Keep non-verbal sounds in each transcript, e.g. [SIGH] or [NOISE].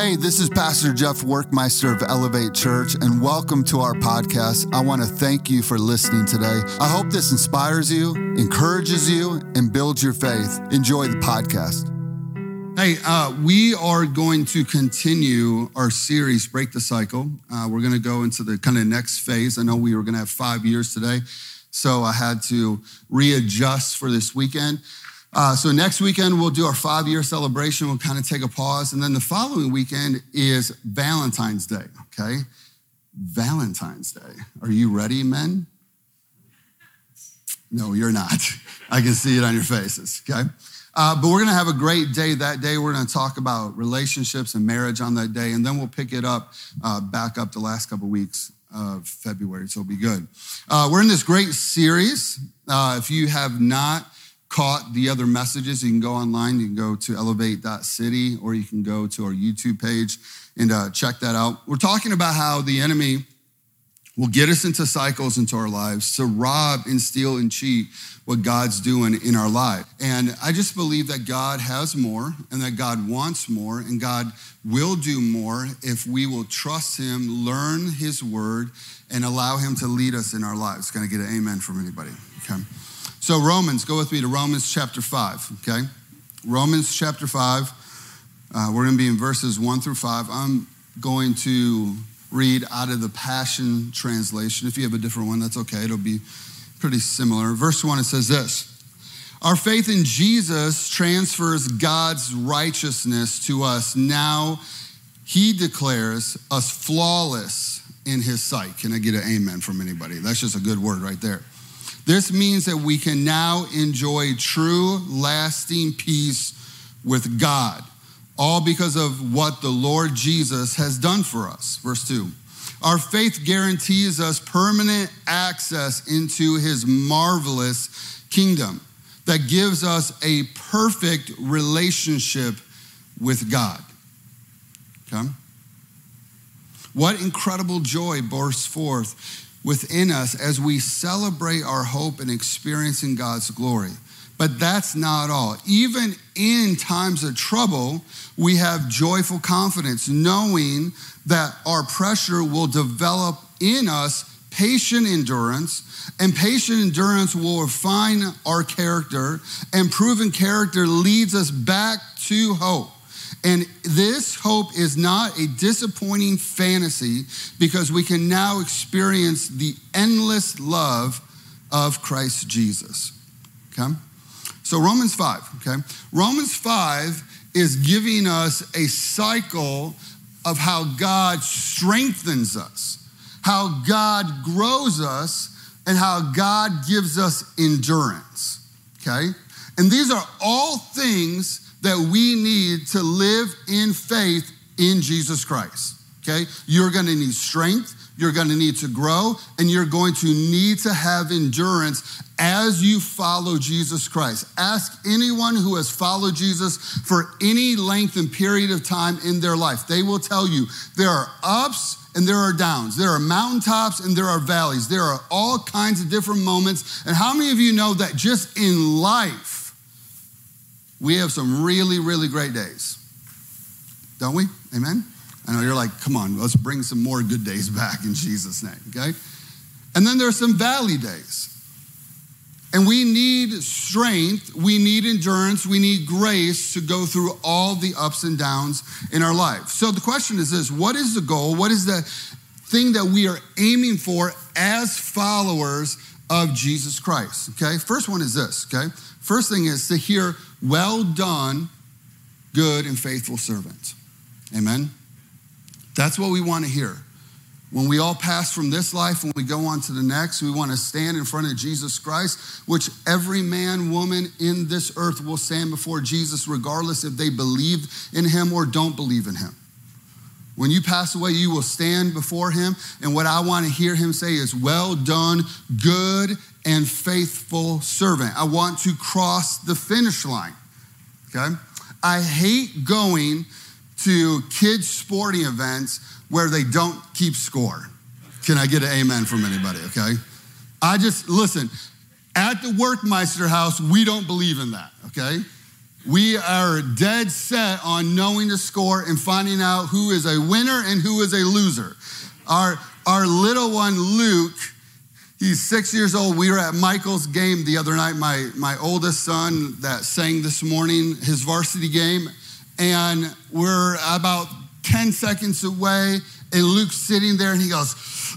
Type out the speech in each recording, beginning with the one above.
Hey, this is Pastor Jeff Workmeister of Elevate Church, and welcome to our podcast. I want to thank you for listening today. I hope this inspires you, encourages you, and builds your faith. Enjoy the podcast. Hey, uh, we are going to continue our series, Break the Cycle. Uh, we're going to go into the kind of next phase. I know we were going to have five years today, so I had to readjust for this weekend. Uh, so next weekend we'll do our five-year celebration. We'll kind of take a pause, and then the following weekend is Valentine's Day. Okay, Valentine's Day. Are you ready, men? No, you're not. [LAUGHS] I can see it on your faces. Okay. Uh, but we're going to have a great day that day. We're going to talk about relationships and marriage on that day, and then we'll pick it up uh, back up the last couple weeks of February. So it'll be good. Uh, we're in this great series. Uh, if you have not caught the other messages, you can go online. You can go to elevate.city or you can go to our YouTube page and uh, check that out. We're talking about how the enemy will get us into cycles into our lives to rob and steal and cheat what God's doing in our life. And I just believe that God has more and that God wants more and God will do more if we will trust Him, learn His word, and allow Him to lead us in our lives. Can I get an amen from anybody? Okay. So, Romans, go with me to Romans chapter 5, okay? Romans chapter 5. Uh, we're going to be in verses 1 through 5. I'm going to read out of the Passion Translation. If you have a different one, that's okay. It'll be pretty similar. Verse 1, it says this Our faith in Jesus transfers God's righteousness to us. Now he declares us flawless in his sight. Can I get an amen from anybody? That's just a good word right there. This means that we can now enjoy true, lasting peace with God, all because of what the Lord Jesus has done for us. Verse 2. Our faith guarantees us permanent access into his marvelous kingdom that gives us a perfect relationship with God. Okay? What incredible joy bursts forth within us as we celebrate our hope and experiencing God's glory. But that's not all. Even in times of trouble, we have joyful confidence, knowing that our pressure will develop in us patient endurance, and patient endurance will refine our character, and proven character leads us back to hope. And this hope is not a disappointing fantasy because we can now experience the endless love of Christ Jesus. Okay? So, Romans 5, okay? Romans 5 is giving us a cycle of how God strengthens us, how God grows us, and how God gives us endurance. Okay? And these are all things that we need to live in faith in Jesus Christ. Okay? You're to need strength, you're to need to grow, and you're going to need to have endurance as you follow Jesus Christ. Ask anyone who has followed Jesus for any length and period of time in their life. They will tell you there are ups and there are downs. There are mountaintops and there are valleys. There are all kinds of different moments. And how many of you know that just in life, we have some really, really great days. Don't we? Amen? I know you're like, come on, let's bring some more good days back in Jesus' name, okay? And then there are some valley days. And we need strength, we need endurance, we need grace to go through all the ups and downs in our life. So the question is this what is the goal? What is the thing that we are aiming for as followers of Jesus Christ? Okay, first one is this, okay? First thing is to hear well done, good and faithful servant. Amen? That's what we want to hear. When we all pass from this life, when we go on to the next, we want to stand in front of Jesus Christ, which every man, woman in this earth will stand before Jesus, regardless if they believe in him or don't believe in him. When you pass away, you will stand before him. And what I want to hear him say is, Well done, good and faithful servant. I want to cross the finish line. Okay? I hate going to kids' sporting events where they don't keep score. Can I get an amen from anybody? Okay? I just, listen, at the Workmeister house, we don't believe in that, okay? We are dead set on knowing the score and finding out who is a winner and who is a loser. Our, our little one, Luke, he's six years old. We were at Michael's game the other night, my, my oldest son that sang this morning, his varsity game. And we're about 10 seconds away, and Luke's sitting there and he goes,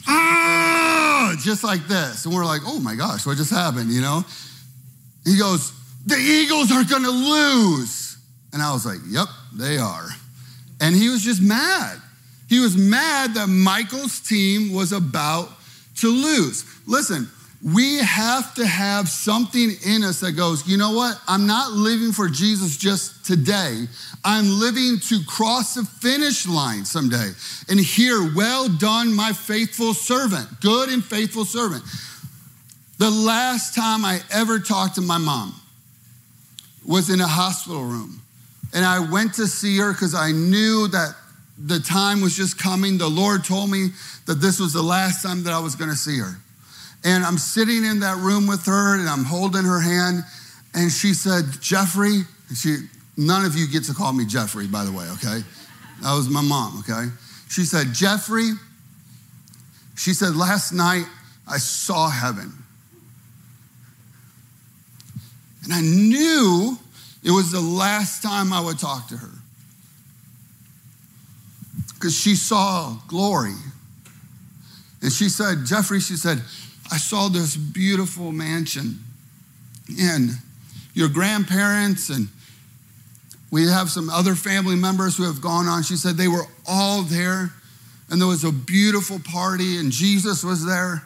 ah, just like this. And we're like, oh my gosh, what just happened, you know? He goes, the Eagles are gonna lose. And I was like, yep, they are. And he was just mad. He was mad that Michael's team was about to lose. Listen, we have to have something in us that goes, you know what? I'm not living for Jesus just today. I'm living to cross the finish line someday and hear, well done, my faithful servant, good and faithful servant. The last time I ever talked to my mom was in a hospital room. And I went to see her because I knew that the time was just coming. The Lord told me that this was the last time that I was going to see her. And I'm sitting in that room with her and I'm holding her hand. And she said, Jeffrey, she, none of you get to call me Jeffrey, by the way, okay? That was my mom, okay? She said, Jeffrey, she said, last night I saw heaven. And I knew it was the last time I would talk to her because she saw glory. And she said, Jeffrey, she said, I saw this beautiful mansion. And your grandparents and we have some other family members who have gone on. She said they were all there, and there was a beautiful party, and Jesus was there.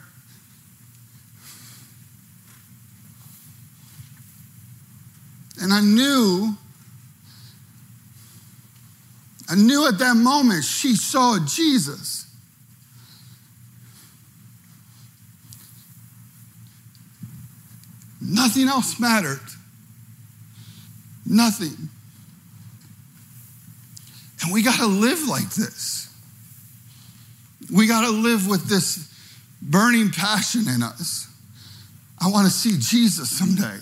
And I knew, I knew at that moment she saw Jesus. Nothing else mattered. Nothing. And we got to live like this. We got to live with this burning passion in us. I want to see Jesus someday.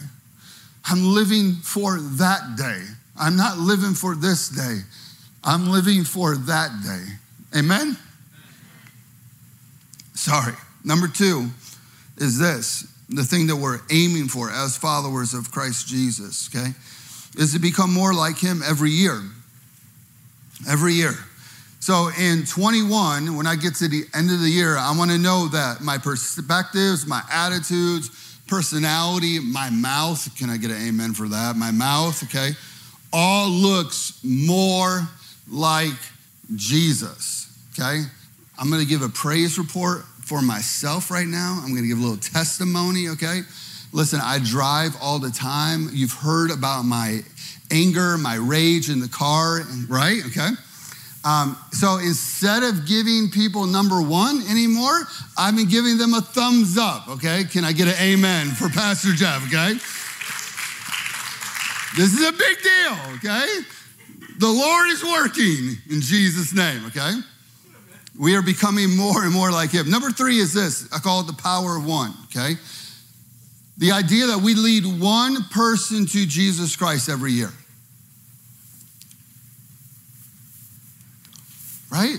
I'm living for that day. I'm not living for this day. I'm living for that day. Amen? Sorry. Number two is this the thing that we're aiming for as followers of Christ Jesus, okay, is to become more like him every year. Every year. So in 21, when I get to the end of the year, I want to know that my perspectives, my attitudes, personality, my mouth, can I get an amen for that? My mouth, okay, all looks more like Jesus, okay? I'm to give a praise report for myself right now. I'm to give a little testimony, okay? Listen, I drive all the time. You've heard about my anger, my rage in the car, right? Okay. Um, so instead of giving people number one anymore, I've been giving them a thumbs up, okay? Can I get an amen for Pastor Jeff, okay? This is a big deal, okay? The Lord is working in Jesus' name, okay? We are becoming more and more like him. Number three is this I call it the power of one, okay? The idea that we lead one person to Jesus Christ every year. Right?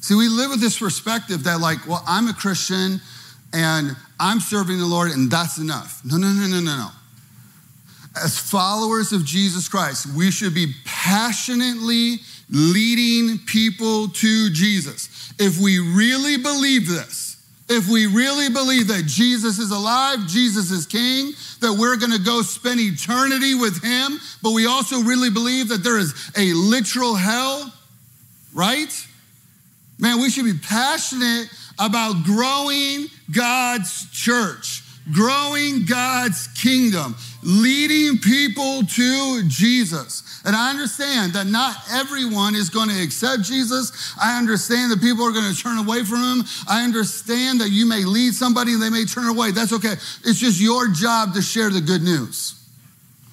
See, we live with this perspective that, like, well, I'm a Christian and I'm serving the Lord and that's enough. No, no, no, no, no, no. As followers of Jesus Christ, we should be passionately leading people to Jesus. If we really believe this, if we really believe that Jesus is alive, Jesus is king, that we're gonna go spend eternity with him, but we also really believe that there is a literal hell, right? Man, we should be passionate about growing God's church, growing God's kingdom, leading people to Jesus. And I understand that not everyone is going to accept Jesus. I understand that people are going to turn away from him. I understand that you may lead somebody and they may turn away. That's okay. It's just your job to share the good news.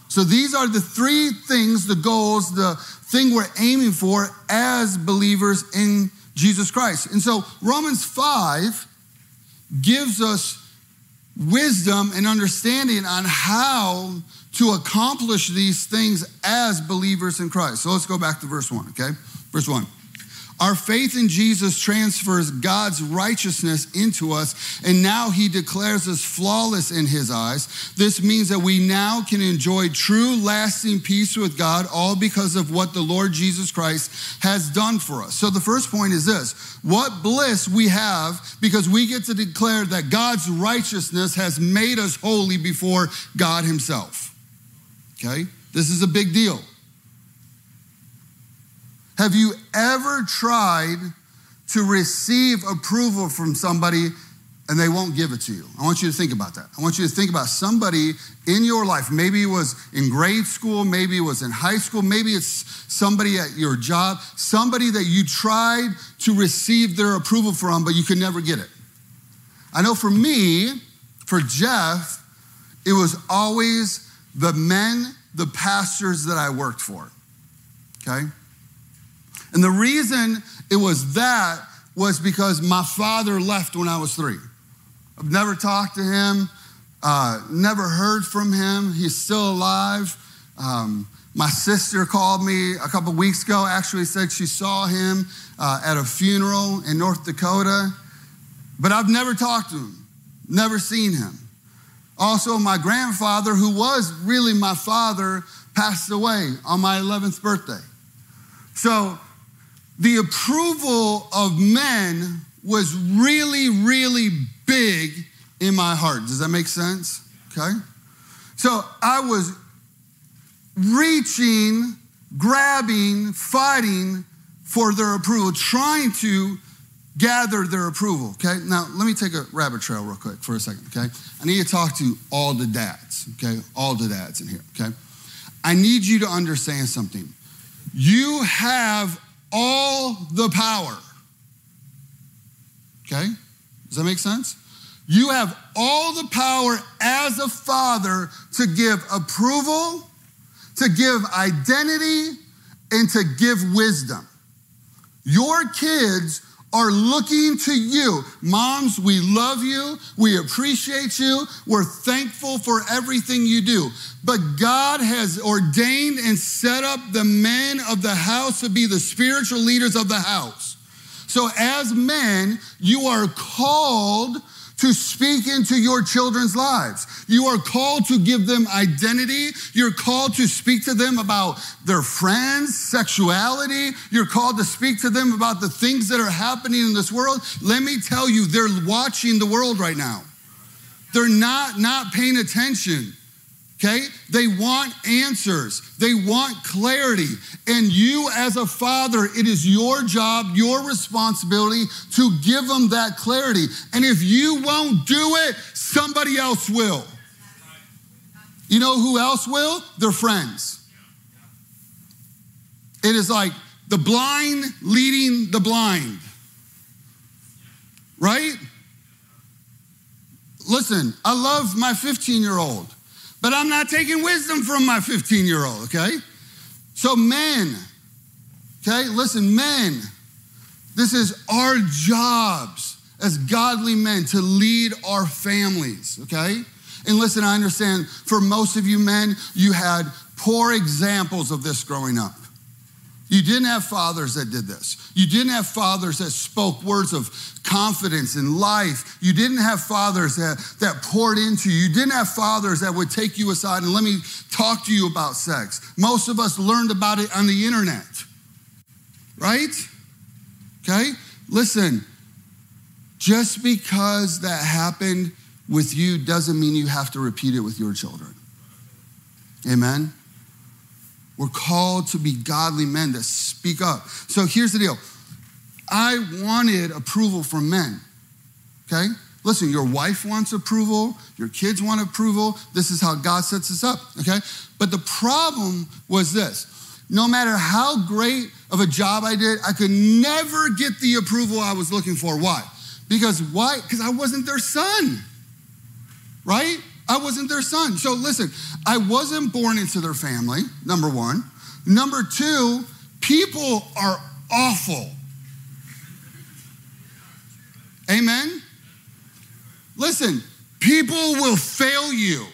So these are the three things, the goals, the thing we're aiming for as believers in Jesus Christ. And so Romans 5 gives us wisdom and understanding on how to accomplish these things as believers in Christ. So let's go back to verse 1, okay? Verse 1. Our faith in Jesus transfers God's righteousness into us, and now he declares us flawless in his eyes. This means that we now can enjoy true, lasting peace with God, all because of what the Lord Jesus Christ has done for us. So the first point is this what bliss we have because we get to declare that God's righteousness has made us holy before God himself. Okay? This is a big deal. Have you ever tried to receive approval from somebody and they won't give it to you? I want you to think about that. I want you to think about somebody in your life. Maybe it was in grade school, maybe it was in high school, maybe it's somebody at your job, somebody that you tried to receive their approval from, but you could never get it. I know for me, for Jeff, it was always the men, the pastors that I worked for. Okay? And the reason it was that was because my father left when I was three. I've never talked to him, uh, never heard from him. He's still alive. Um, my sister called me a couple weeks ago, actually said she saw him uh, at a funeral in North Dakota, but I've never talked to him, never seen him. Also, my grandfather, who was really my father, passed away on my 11th birthday. So the approval of men was really, really big in my heart. Does that make sense? Okay. So I was reaching, grabbing, fighting for their approval, trying to gather their approval. Okay. Now, let me take a rabbit trail real quick for a second. Okay. I need to talk to all the dads. Okay. All the dads in here. Okay. I need you to understand something. You have all the power. Okay? Does that make sense? You have all the power as a father to give approval, to give identity, and to give wisdom. Your kids are looking to you. Moms, we love you. We appreciate you. We're thankful for everything you do. But God has ordained and set up the men of the house to be the spiritual leaders of the house. So, as men, you are called to speak into your children's lives. You are called to give them identity. You're called to speak to them about their friends, sexuality. You're called to speak to them about the things that are happening in this world. Let me tell you, they're watching the world right now. They're not not paying attention. Okay? They want answers. They want clarity. And you, as a father, it is your job, your responsibility to give them that clarity. And if you won't do it, somebody else will. You know who else will? Their friends. It is like the blind leading the blind. Right? Listen, I love my 15 year old. But I'm not taking wisdom from my 15 year old, okay? So, men, okay, listen, men, this is our jobs as godly men to lead our families, okay? And listen, I understand for most of you men, you had poor examples of this growing up. You didn't have fathers that did this. You didn't have fathers that spoke words of confidence in life. You didn't have fathers that, that poured into you. You didn't have fathers that would take you aside and let me talk to you about sex. Most of us learned about it on the internet, right? Okay? Listen, just because that happened with you doesn't mean you have to repeat it with your children. Amen? We're called to be godly men that speak up. So here's the deal I wanted approval from men, okay? Listen, your wife wants approval, your kids want approval. This is how God sets us up, okay? But the problem was this no matter how great of a job I did, I could never get the approval I was looking for. Why? Because why? Because I wasn't their son, right? I wasn't their son. So listen, I wasn't born into their family, number one. Number two, people are awful. Amen? Listen, people will fail you,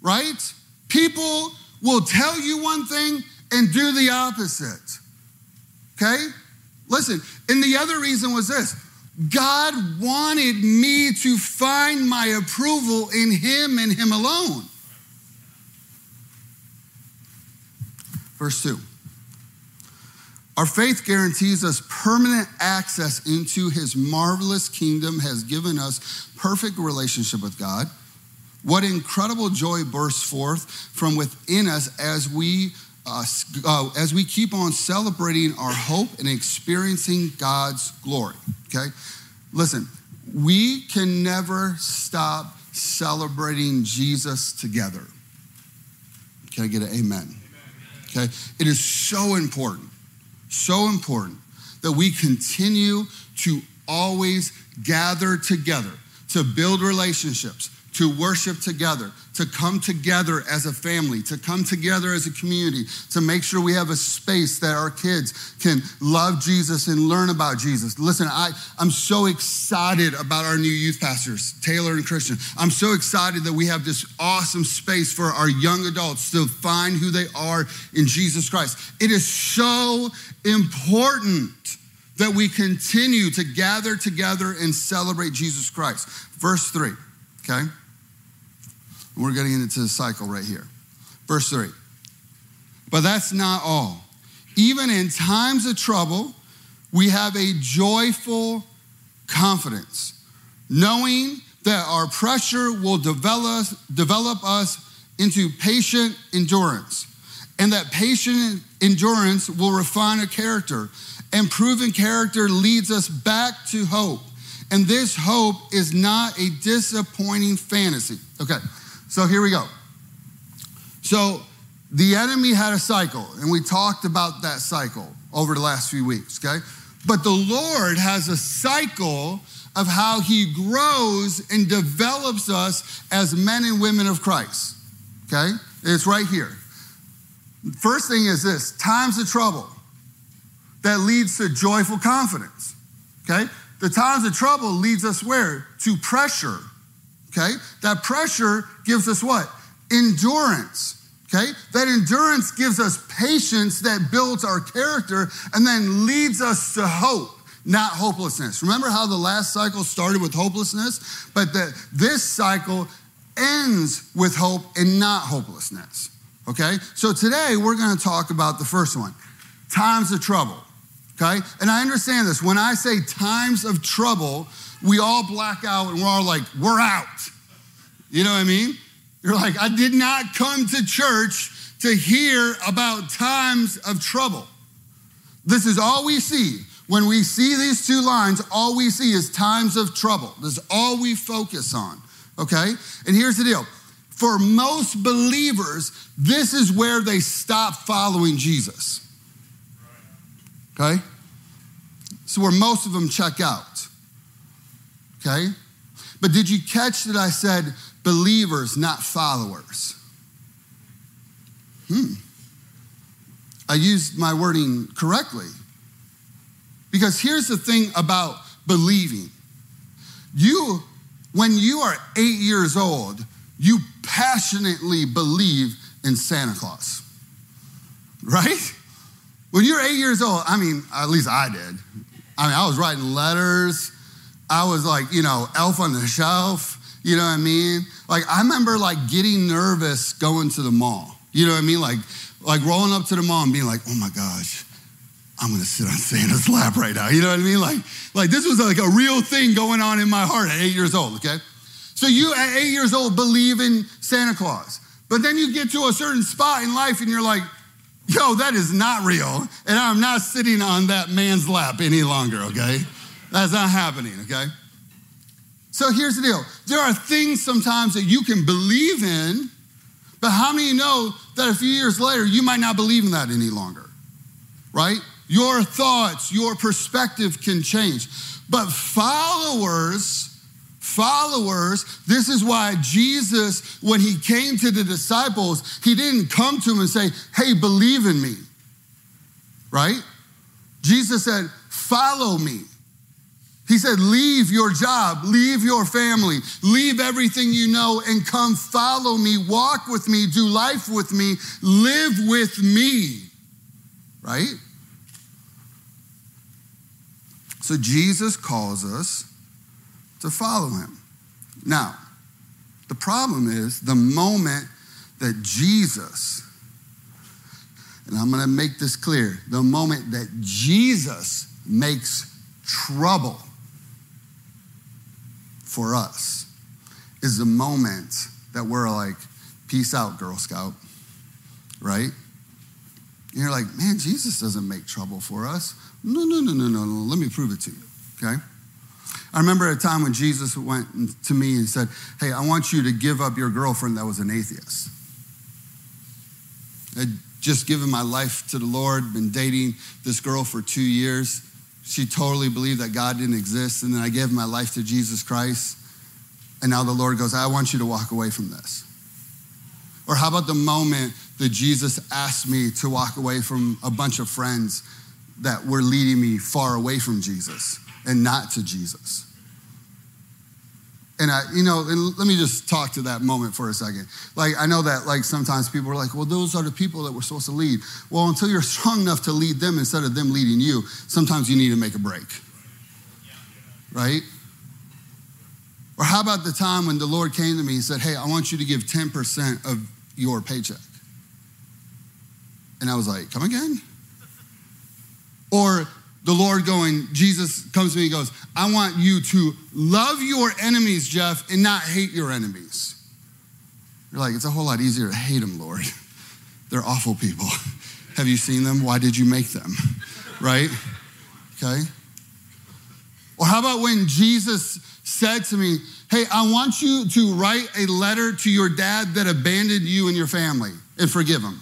right? People will tell you one thing and do the opposite. Okay? Listen, and the other reason was this God wanted me to find my approval in Him and Him alone. Verse 2. Our faith guarantees us permanent access into his marvelous kingdom, has given us perfect relationship with God. What incredible joy bursts forth from within us as we uh, uh, as we keep on celebrating our hope and experiencing God's glory. Okay, listen, we can never stop celebrating Jesus together. Can I get an amen? Okay, it is so important so important that we continue to always gather together to build relationships, to worship together, to come together as a family, to come together as a community, to make sure we have a space that our kids can love Jesus and learn about Jesus. Listen, I, I'm so excited about our new youth pastors, Taylor and Christian. I'm so excited that we have this awesome space for our young adults to find who they are in Jesus Christ. It is so important that we continue to gather together and celebrate Jesus Christ. Verse 3, okay? We're getting into the cycle right here. Verse 3. But that's not all. Even in times of trouble, we have a joyful confidence, knowing that our pressure will develop, develop us into patient endurance, and that patient endurance will refine a character and proven character leads us back to hope. And this hope is not a disappointing fantasy. Okay, so here we go. So the enemy had a cycle, and we talked about that cycle over the last few weeks, okay? But the Lord has a cycle of how he grows and develops us as men and women of Christ, okay? It's right here. First thing is this times of trouble that leads to joyful confidence. Okay? The times of trouble leads us where? To pressure. Okay? That pressure gives us what? Endurance. Okay? That endurance gives us patience that builds our character and then leads us to hope, not hopelessness. Remember how the last cycle started with hopelessness? But that this cycle ends with hope and not hopelessness. Okay? So today we're to talk about the first one times of trouble okay? And I understand this. When I say times of trouble, we all black out and we're all like, we're out. You know what I mean? You're like, I did not come to church to hear about times of trouble. This is all we see. When we see these two lines, all we see is times of trouble. This is all we focus on, okay? And here's the deal for most believers, this is where they stop following Jesus. Okay? So where most of them check out. Okay? But did you catch that I said believers, not followers? Hmm. I used my wording correctly. Because here's the thing about believing. You, when you are eight years old, you passionately believe in Santa Claus, right? When you're eight years old, I mean, at least I did. I mean, I was writing letters. I was like, you know, elf on the shelf. You know what I mean? Like, I remember like getting nervous going to the mall. You know what I mean? Like, like rolling up to the mall and being like, oh my gosh, I'm gonna sit on [LAUGHS] Santa's lap right now. You know what I mean? Like, like this was like a real thing going on in my heart at eight years old, okay? So you at eight years old believe in Santa Claus. But then you get to a certain spot in life and you're like, yo, that is not real. And I'm not sitting on that man's lap any longer, okay? That's not happening, okay? So here's the deal there are things sometimes that you can believe in, but how many know that a few years later you might not believe in that any longer, right? Your thoughts, your perspective can change. But followers, followers, this is why Jesus, when he came to the disciples, he didn't come to them and say, Hey, believe in me, right? Jesus said, Follow me. He said, Leave your job, leave your family, leave everything you know, and come follow me, walk with me, do life with me, live with me. Right? So Jesus calls us to follow him. Now, the problem is the moment that Jesus, and I'm going to make this clear, the moment that Jesus makes trouble for us is the moment that we're like, peace out, Girl Scout, right? And you're like, man, Jesus doesn't make trouble for us. No, no, no, no, no, no. Let me prove it to you, okay? I remember a time when Jesus went to me and said, Hey, I want you to give up your girlfriend that was an atheist. I'd just given my life to the Lord, been dating this girl for two years. She totally believed that God didn't exist. And then I gave my life to Jesus Christ. And now the Lord goes, I want you to walk away from this. Or how about the moment that Jesus asked me to walk away from a bunch of friends that were leading me far away from Jesus and not to Jesus? And I, you know, and let me just talk to that moment for a second. Like, I know that, like, sometimes people are like, well, those are the people that we're supposed to lead. Well, until you're [LAUGHS] strong enough to lead them instead of them leading you, sometimes you need to make a break. Right? Or how about the time when the Lord came to me and said, hey, I want you to give 10% of your paycheck? And I was like, come again? Or the Lord going, Jesus comes to me and goes, I want you to love your enemies, Jeff, and not hate your enemies. You're like, it's a whole lot easier to hate them, Lord. [LAUGHS] They're awful people. [LAUGHS] Have you seen them? Why did you make them? [LAUGHS] Right? Okay. Or how about when Jesus said to me, Hey, I want you to write a letter to your dad that abandoned you and your family and forgive him?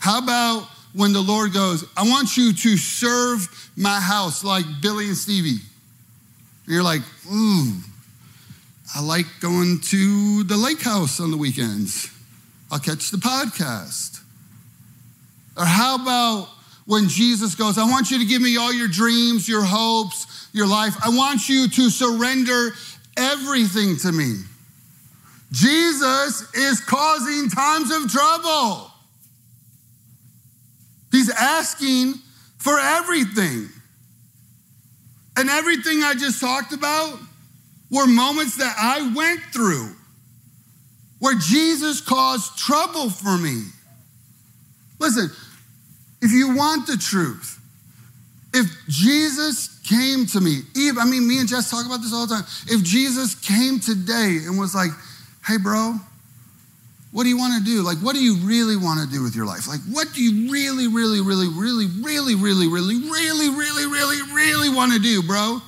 How about when the Lord goes, I want you to serve my house like Billy and Stevie? And you're like, ooh, I like going to the lake house on the weekends. I'll catch the podcast. Or how about when Jesus goes, I want you to give me all your dreams, your hopes, your life. I want you to surrender everything to me. Jesus is causing times of trouble. He's asking for everything. And everything I just talked about were moments that I went through where Jesus caused trouble for me. Listen, if you want the truth, if Jesus came to me, Eve, I mean, me and Jess talk about this all the time. If Jesus came today and was like, hey, bro, what do you want to do? Like, what do you really want to do with your life? Like, what do you really, really, really, really, really, really, really, really, really, really, really want to do, bro?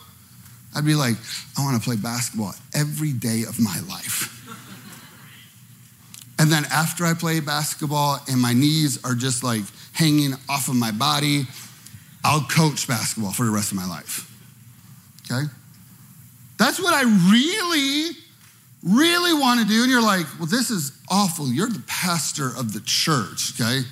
I'd be like, I want to play basketball every day of my life. And then after I play basketball and my knees are just like hanging off of my body, I'll coach basketball for the rest of my life. Okay? That's what I really really want to do, and you're like, well, this is awful. You're the pastor of the church, okay?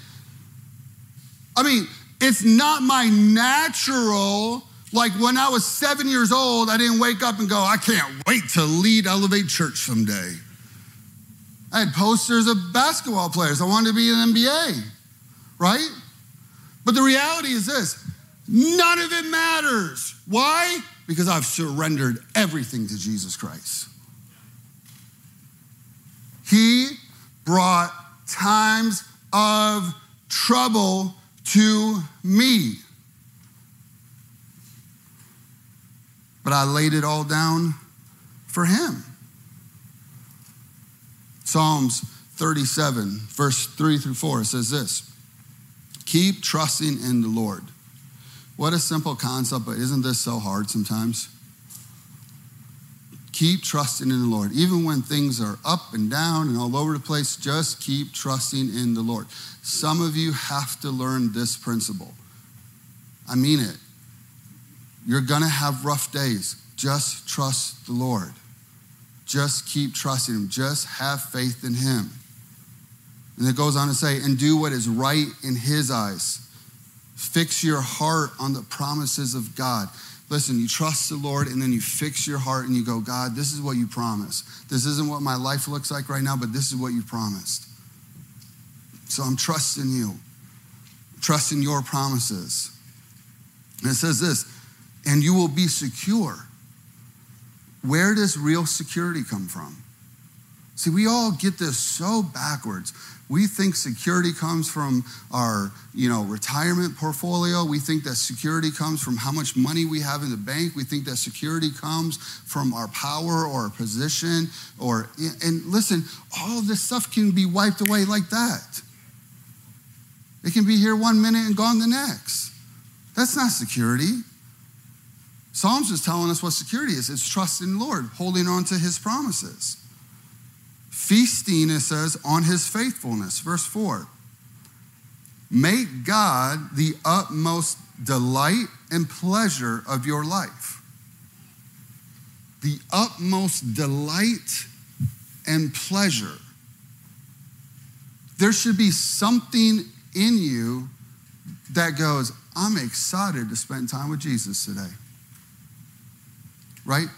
I mean, it's not my natural, like when I was seven years old, I didn't wake up and go, I can't wait to lead Elevate Church someday. I had posters of basketball players. I wanted to be an NBA, right? But the reality is this none of it matters. Why? Because I've surrendered everything to Jesus Christ. He brought times of trouble to me. But I laid it all down for him. Psalms 37, verse 3 through 4 says this Keep trusting in the Lord. What a simple concept, but isn't this so hard sometimes? Keep trusting in the Lord. Even when things are up and down and all over the place, just keep trusting in the Lord. Some of you have to learn this principle. I mean it. You're going to have rough days. Just trust the Lord. Just keep trusting Him. Just have faith in Him. And it goes on to say, and do what is right in His eyes. Fix your heart on the promises of God. Listen, you trust the Lord and then you fix your heart and you go, God, this is what you promised. This isn't what my life looks like right now, but this is what you promised. So I'm trusting you, trusting your promises. And it says this, and you will be secure. Where does real security come from? See, we all get this so backwards. We think security comes from our, you know, retirement portfolio. We think that security comes from how much money we have in the bank. We think that security comes from our power or our position or and listen, all this stuff can be wiped away like that. It can be here one minute and gone the next. That's not security. Psalms is telling us what security is. It's trust in the Lord, holding on to his promises. Feasting, it says, on his faithfulness. Verse 4. Make God the utmost delight and pleasure of your life. The utmost delight and pleasure. There should be something in you that goes, I'm excited to spend time with Jesus today. Right?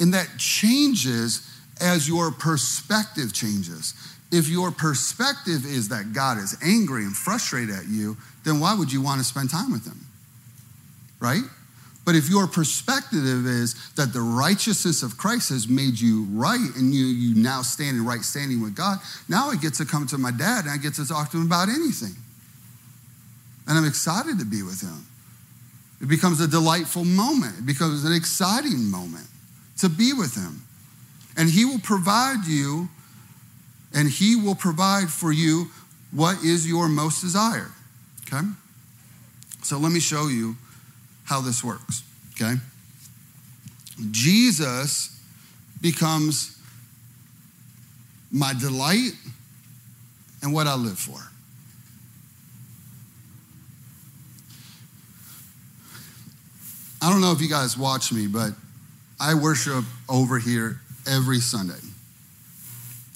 And that changes as your perspective changes. If your perspective is that God is angry and frustrated at you, then why would you want to spend time with him? Right? But if your perspective is that the righteousness of Christ has made you right and you, you now stand in right standing with God, now I get to come to my dad and I get to talk to him about anything. And I'm excited to be with him. It becomes a delightful moment, it becomes an exciting moment to be with him. And he will provide you, and he will provide for you what is your most desire. Okay? So let me show you how this works. Okay? Jesus becomes my delight and what I live for. I don't know if you guys watch me, but I worship over here every Sunday.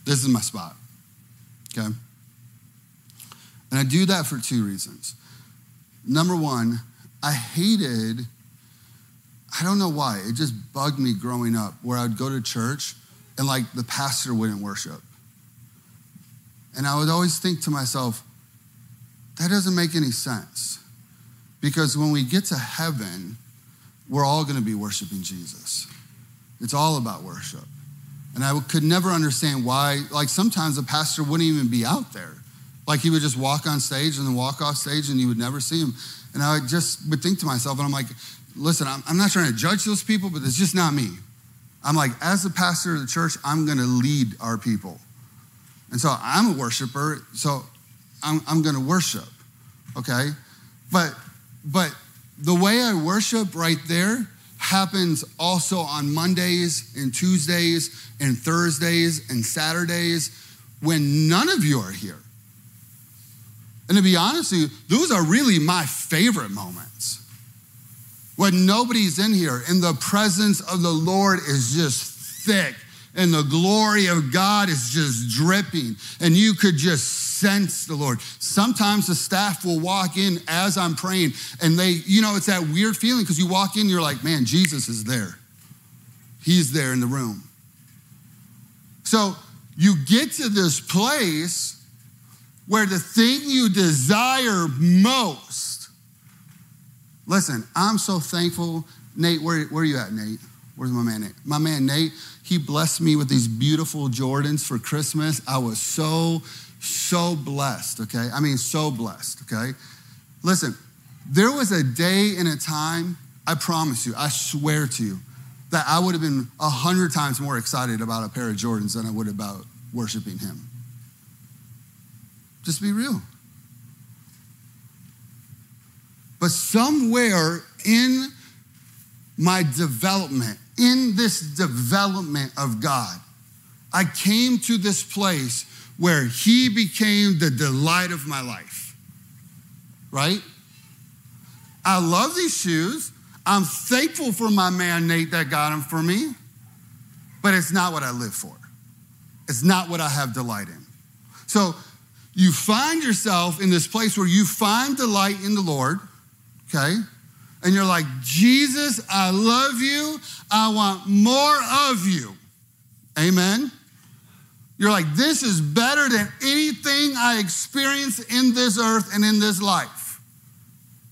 This is my spot. Okay? And I do that for two reasons. Number one, I hated, I don't know why, it just bugged me growing up where I'd go to church and like the pastor wouldn't worship. And I would always think to myself, that doesn't make any sense. Because when we get to heaven, we're all going to be worshiping Jesus. It's all about worship. And I could never understand why, like, sometimes the pastor wouldn't even be out there. Like, he would just walk on stage and then walk off stage and you would never see him. And I just would think to myself, and I'm like, listen, I'm, I'm not trying to judge those people, but it's just not me. I'm like, as the pastor of the church, I'm going to lead our people. And so I'm a worshiper, so I'm, I'm going to worship, okay? But, but the way I worship right there happens also on Mondays and Tuesdays and Thursdays and Saturdays when none of you are here. And to be honest with you, those are really my favorite moments. When nobody's in here and the presence of the Lord is just thick and the glory of God is just dripping and you could just sense the Lord. Sometimes the staff will walk in as I'm praying and they, you know, it's that weird feeling because you walk in, you're like, man, Jesus is there. He's there in the room. So you get to this place where the thing you desire most, listen, I'm so thankful. Nate, where, where are you at, Nate? Where's my man Nate? My man Nate, he blessed me with these beautiful Jordans for Christmas. I was so so blessed, okay? I mean, so blessed, okay? Listen, there was a day and a time, I promise you, I swear to you, that I would have been a hundred times more excited about a pair of Jordans than I would about worshiping him. Just be real. But somewhere in my development, in this development of God, I came to this place where he became the delight of my life. Right? I love these shoes. I'm thankful for my man Nate that got them for me, but it's not what I live for. It's not what I have delight in. So you find yourself in this place where you find delight in the Lord, okay? And you're like, Jesus, I love you. I want more of you. Amen. You're like, this is better than anything I experience in this earth and in this life.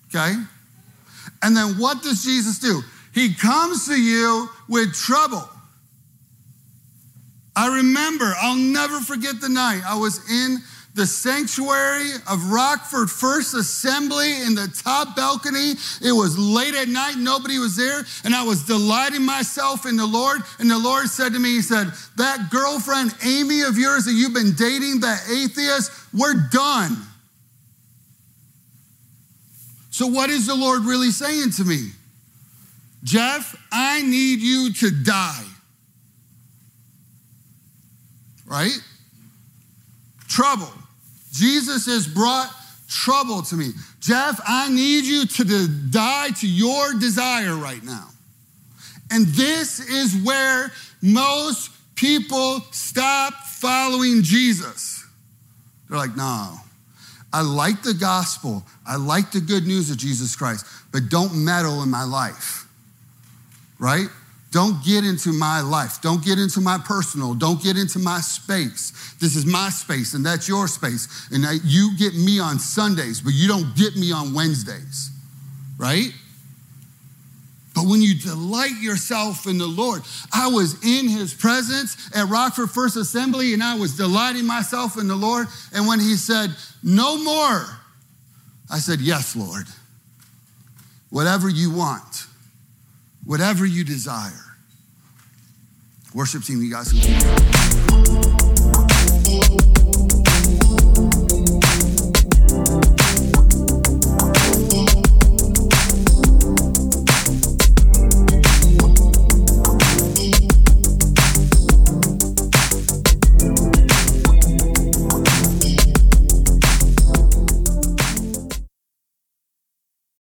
Okay? And then what does Jesus do? He comes to you with trouble. I remember, I'll never forget the night I was in the sanctuary of Rockford First Assembly in the top balcony. It was late at night, nobody was there, and I was delighting myself in the Lord. And the Lord said to me, He said, That girlfriend, Amy of yours that you've been dating, that atheist, we're done. So, what is the Lord really saying to me? Jeff, I need you to die. Right? Trouble. Jesus has brought trouble to me. Jeff, I need you to die to your desire right now. And this is where most people stop following Jesus. They're like, no, I like the gospel. I like the good news of Jesus Christ, but don't meddle in my life, right? Don't get into my life. Don't get into my personal. Don't get into my space. This is my space and that's your space. And you get me on Sundays, but you don't get me on Wednesdays, right? But when you delight yourself in the Lord, I was in his presence at Rockford First Assembly and I was delighting myself in the Lord. And when he said, No more, I said, Yes, Lord. Whatever you want, whatever you desire. Worship team, you guys can